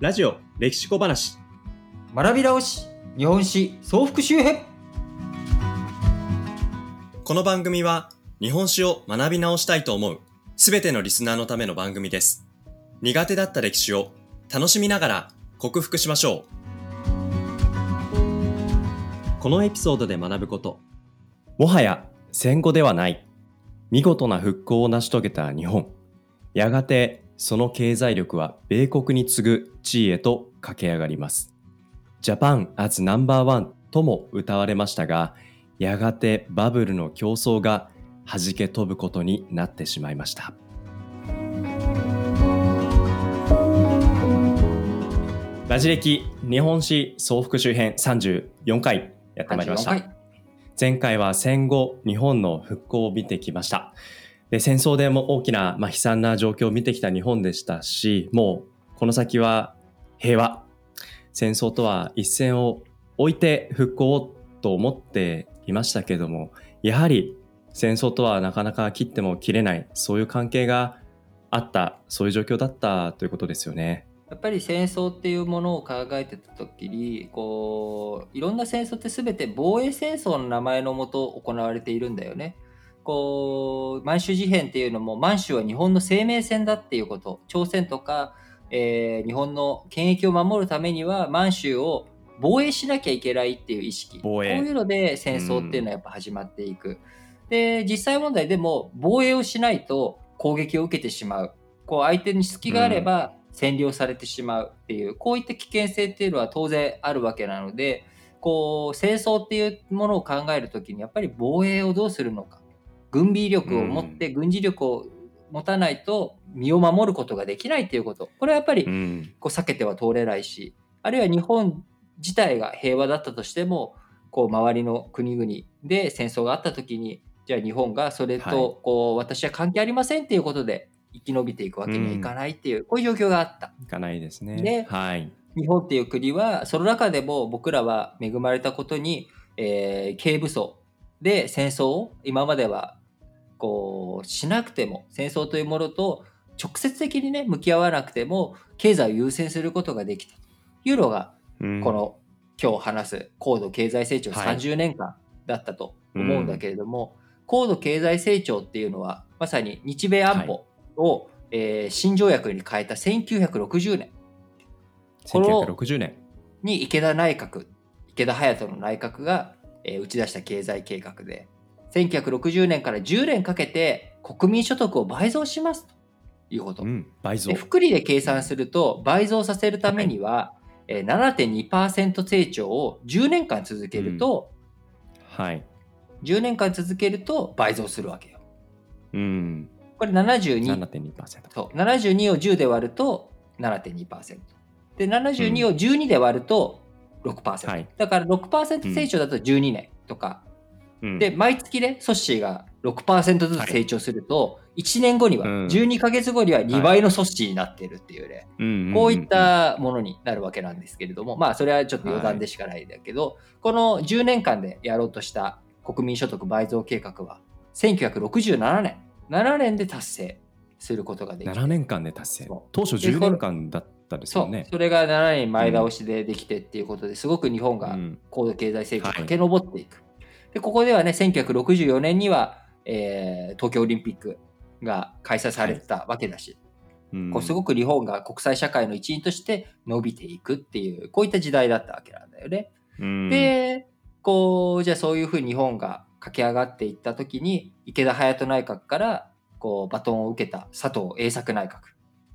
ラジオ歴史小話。学び直し日本史総復習編。この番組は日本史を学び直したいと思うすべてのリスナーのための番組です。苦手だった歴史を楽しみながら克服しましょう。このエピソードで学ぶこともはや戦後ではない見事な復興を成し遂げた日本。やがてその経済力は米国に次ぐ地位へと駆け上がります。ジャパン as No.1 とも歌われましたがやがてバブルの競争が弾け飛ぶことになってしまいました。ラジ歴日本史総復習編34回やってまいりました。34回。前回は戦後日本の復興を見てきましたで戦争でも大きな、まあ、悲惨な状況を見てきた日本でしたしもうこの先は平和戦争とは一線を置いて復興をと思っていましたけどもやはり戦争とはなかなか切っても切れないそういう関係があったそういう状況だったということですよね。やっぱり戦争っていうものを考えてた時にこういろんな戦争って全て防衛戦争の名前のもと行われているんだよね。こう満州事変っていうのも満州は日本の生命線だっていうこと。朝鮮とか、えー日本の権益を守るためには満州を防衛しなきゃいけないっていう意識。こういうので戦争っていうのはやっぱ始まっていく。で実際問題でも防衛をしないと攻撃を受けてしまう。こう相手に隙があれば占領されてしまうっていう、こういった危険性っていうのは当然あるわけなのでこう戦争っていうものを考えるときにやっぱり防衛をどうするのか軍備力を持って軍事力を持たないと身を守ることができないっていうことこれはやっぱりうんこう避けては通れないしあるいは日本自体が平和だったとしてもこう周りの国々で戦争があった時にじゃあ日本がそれはいとこう私は関係ありませんっていうことで生き延びていくわけにはいかないっていう、こういう状況があった。いかないですね。ではい。日本っていう国はその中でも僕らは恵まれたことに、えー軽武装で戦争を今まではこうしなくても戦争というものと直接的にね向き合わなくても経済を優先することができた。というのがうん。この今日話す高度経済成長はい。30年間だったと思うんだけれども、高度経済成長っていうのはまさに日米安保を、えー新条約に変えた1960年。この1960年。に池田内閣池田隼人の内閣が、えー打ち出した経済計画で1960年から10年かけて国民所得を倍増しますということ。うん、倍増で。複利で計算すると倍増させるためには、えー7.2%成長を10年間続けると、はい。10年間続けると倍増するわけよ。うん。これ72 7.2%。そう72を10で割ると7.2%で72を12で割ると6%、はいだから6%成長だと12年とか、うん。で毎月ねソッシーが6%ずつ成長すると、1年後には、うん。12ヶ月後には2倍のソッシーになってるっていうね、うんこういっ、たものになるわけなんですけれども、まあそれはちょっと余談でしかないんだけど、この10年間でやろうとした国民所得倍増計画は1967年。7年で達成することができて。7年間で達成。当初10年間だったですよね。それが7年前倒しでできてっていうことですごく日本がうん。高度経済成長を駆け上っていく、でここではね1964年には、えー東京オリンピックが開催されてたわけだし、うんこうすごく日本が国際社会の一員として伸びていくっていうこういった時代だったわけなんだよね。うんでこうじゃあそういうふうに日本が駆け上がっていった時に池田隼人内閣からこうバトンを受けた佐藤栄作内閣、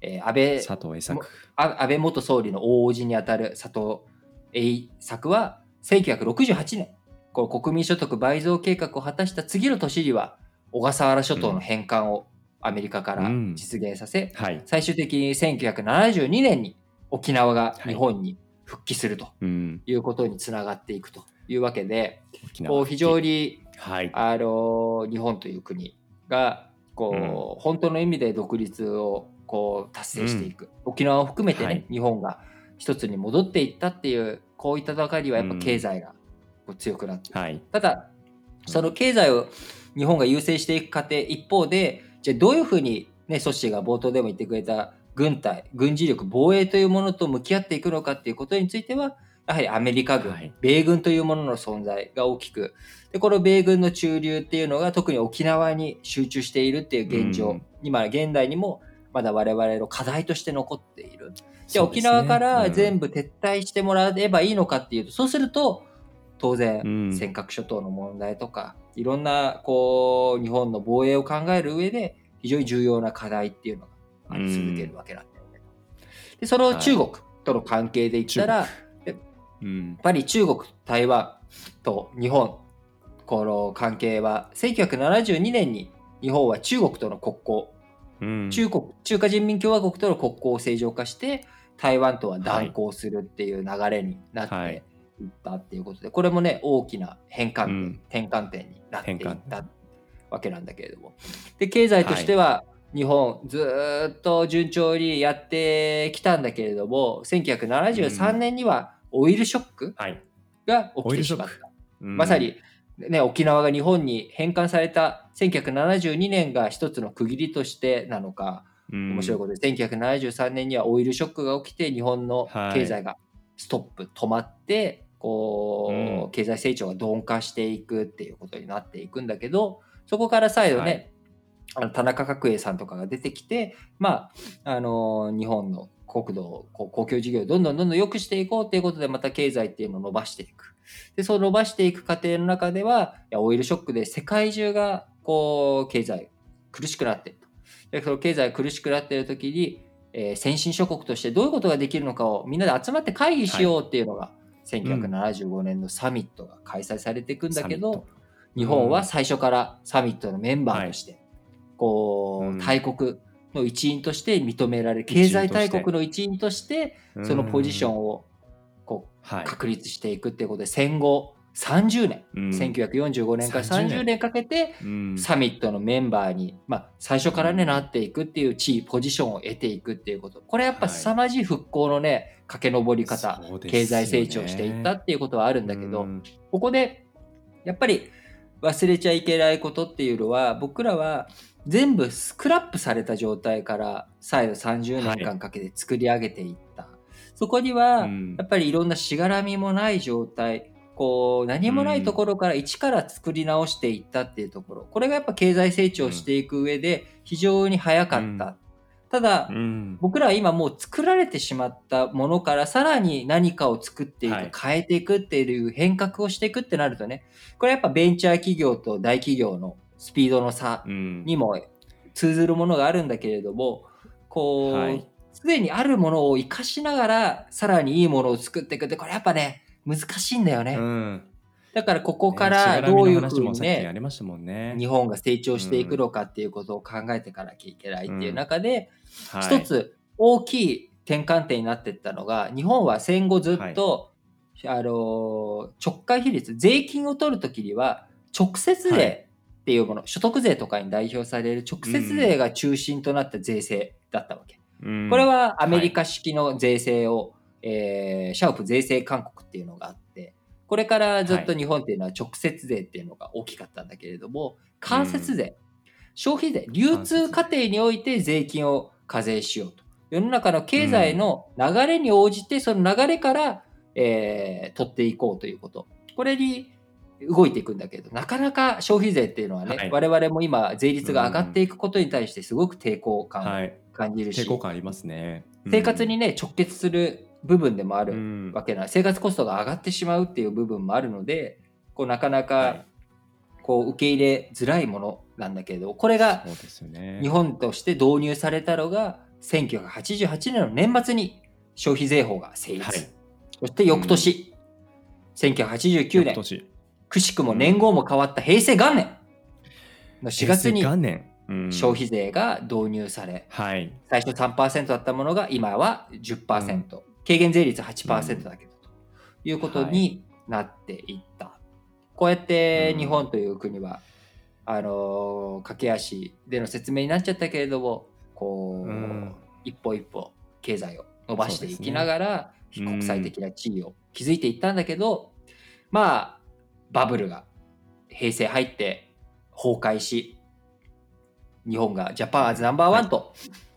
えー安倍佐藤栄作。あ安倍元総理の大叔父にあたる佐藤栄作は1968年こう国民所得倍増計画を果たした次の年には小笠原諸島の返還をアメリカからうん実現させ、はい。最終的に1972年に沖縄が日本に復帰するとうん。いうことにつながっていくというわけで、こう非常にはい。あの日本という国がこう、本当の意味で独立をこう達成していく、沖縄を含めてね、はい日本が一つに戻っていったっていうこういった中にはやっぱ経済が強くなって。はい。ただその経済を日本が優先していく過程一方でじゃあどういうふうにねソッシーが冒頭でも言ってくれた軍隊、軍事力、防衛というものと向き合っていくのかっていうことについては、やはりアメリカ軍、はい。米軍というものの存在が大きく、で、この米軍の駐留っていうのが特に沖縄に集中しているっていう現状、うん。今現代にもまだ我々の課題として残っている。じゃあ沖縄から全部、部撤退してもらえばいいのかっていうと、そうすると、当然、うん。尖閣諸島の問題とか、いろんな、こう、日本の防衛を考える上で、非常に重要な課題っていうのがあり続けるわけなんだよね。で、その中国との関係で言ったら、やっうん。ぱり中国、台湾と日本、この関係は、1972年に日本は中国との国交、うん。中国、中華人民共和国との国交を正常化して、台湾とは断交するっていう流れになってはいたっていうことで、これもね、大きな変換点、うん転換点になっていっ転たわけなんだけれども。で、経済としては、日本ずーっと順調にやってきたんだけれども、1973年にはオイルショックはい。が起きてしまった。。うんまさに、ね、沖縄が日本に返還された1972年が一つの区切りとしてなのか、面白いことで、1973年にはオイルショックが起きて日本の経済がストップ、止まってこう、うん。経済成長が鈍化していくっていうことになっていくんだけどそこから再度ね、あの田中角栄さんとかが出てきてまああの日本の国土こう公共事業をどんどんどんどん良くしていこうっていうことでまた経済っていうのを伸ばしていく。でそう伸ばしていく過程の中ではいやオイルショックで世界中がこう経済苦しくなっていると。でその経済が苦しくなっている時に、えー先進諸国としてどういうことができるのかをみんなで集まって会議しようっていうのが、1975年のサミットが開催されていくんだけど、サミット。日本は最初からサミットのメンバーとして、こう、うん大国の一員として認められる経済大国の一員としてそのポジションをこうはい。確立していくっていうことで戦後30年、うん。1945年から30 30年。かけてうん。サミットのメンバーに、まあ、最初からねなっていくっていう地位ポジションを得ていくっていうこと。これやっぱはい。凄まじい復興のね駆け上り方、そうですよね。経済成長していったっていうことはあるんだけど、うん。ここでやっぱり忘れちゃいけないことっていうのは僕らは全部スクラップされた状態から再度30年間かけて作り上げていった、そこにはうん。やっぱりいろんなしがらみもない状態こう何もないところから一から作り直していったっていうところ。これがやっぱ経済成長していく上で非常に早かった、うんただ、うん。僕らは今もう作られてしまったものからさらに何かを作っていく、はい。変えていくっていう変革をしていくってなるとねこれやっぱベンチャー企業と大企業のスピードの差うん。にも通ずるものがあるんだけれどもこう、はい。すでにあるものを生かしながらさらにいいものを作っていくってこれやっぱね難しいんだよね、うん。だからここかねらどういうふうにね。日本が成長していくのかっていうことを考えていかなきゃいけないっていう中で、はい。一つ大きい転換点になっていったのが日本は戦後ずっと、あの直会比率税金を取るときには直接はい。税っていうもの、所得税とかに代表される直接税が中心となった税制だったわけ。うん。これはアメリカ式の税制を、えーシャープ税制勧告っていうのがあってこれからずっと日本っていうのは直接税っていうのが大きかったんだけれども間接税、消費税流通過程において税金を課税しようと。世の中の経済の流れに応じてその流れから、えー取っていこうということ。これに動いていくんだけどなかなか消費税っていうのはね、はい。我々も今税率が上がっていくことに対してすごく抵抗感をはい。感じるし、抵抗感ありますね。生活にね直結する部分でもあうるん。わけな、生活コストが上がってしまうっていう部分もあるのでこうなかなはかい。こう受け入れづらいものなんだけどこれが。日本として導入されたのが1988年の年末に消費税法が成立、はい。そして翌年、1989年翌年。くしくも年号も変わった平成元年の4月に消費税が導入され、はい。最初3%だったものが今は10%、軽減税率8%だけどということになっていった、こうやって日本という国は、あのー駆け足での説明になっちゃったけれどもこう、うん。一歩一歩経済を伸ばしていきながら、ね。国際的な地位を築いていったんだけど、まあバブルが平成入って崩壊し日本がジャパンアズナンバーワンと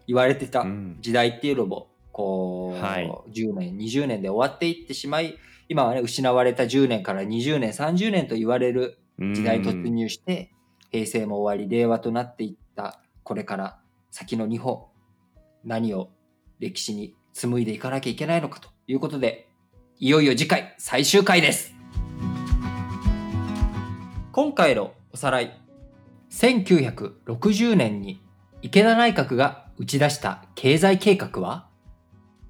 言われてたうん。時代っていうのも、こう、はい10年、20年で終わっていってしまい、今はね、失われた10年から20年、30年と言われる時代に突入して、平成も終わり、令和となっていった、これから先の日本、何を歴史に紡いでいかなきゃいけないのかということで、いよいよ次回、最終回です。今回のおさらい。1960年に池田内閣が打ち出した経済計画は？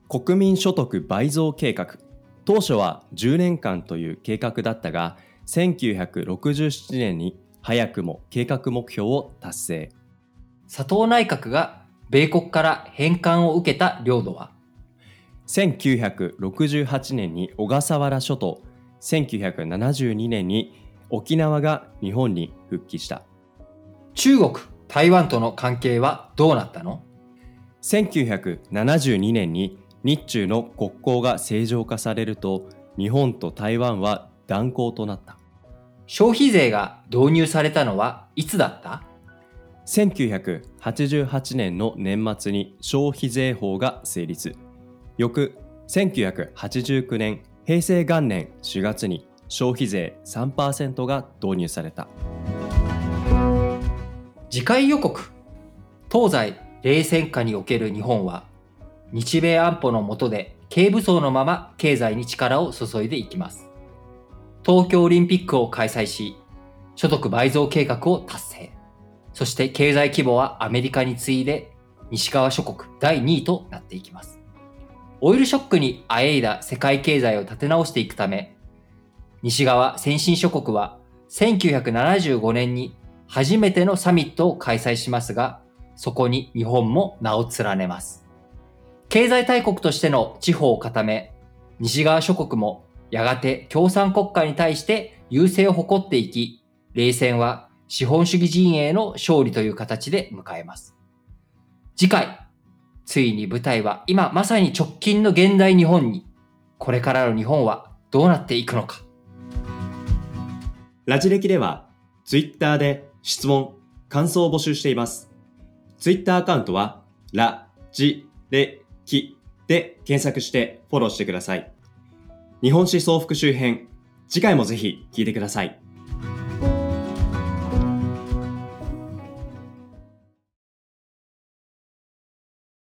国民所得倍増計画。当初は10年間という計画だったが1967年に早くも計画目標を達成。佐藤内閣が米国から返還を受けた領土は？1968年に小笠原諸島。1972年に沖縄が日本に復帰した。中国、台湾との関係はどうなったの？1972年に日中の国交が正常化されると日本と台湾は断交となった。消費税が導入されたのはいつだった？1988年の年末に消費税法が成立。翌1989年平成元年4月に消費税3%が導入された。次回予告。東西冷戦下における日本は日米安保の下で軽武装のまま経済に力を注いでいきます。東京オリンピックを開催し所得倍増計画を達成。そして経済規模はアメリカに次いで西側諸国第2位となっていきます。オイルショックにあえいだ世界経済を立て直していくため西側先進諸国は1975年に初めてのサミットを開催しますが、そこに日本も名を連ねます。経済大国としての地方を固め、西側諸国もやがて共産国家に対して優勢を誇っていき、冷戦は資本主義陣営の勝利という形で迎えます。次回、ついに舞台は今まさに直近の現代日本に、これからの日本はどうなっていくのか。ラジ歴では、ツイッターで質問、感想を募集しています。ツイッターアカウントは、ラ、ジ、レ、キで検索してフォローしてください。日本史総復習編、次回もぜひ聞いてください。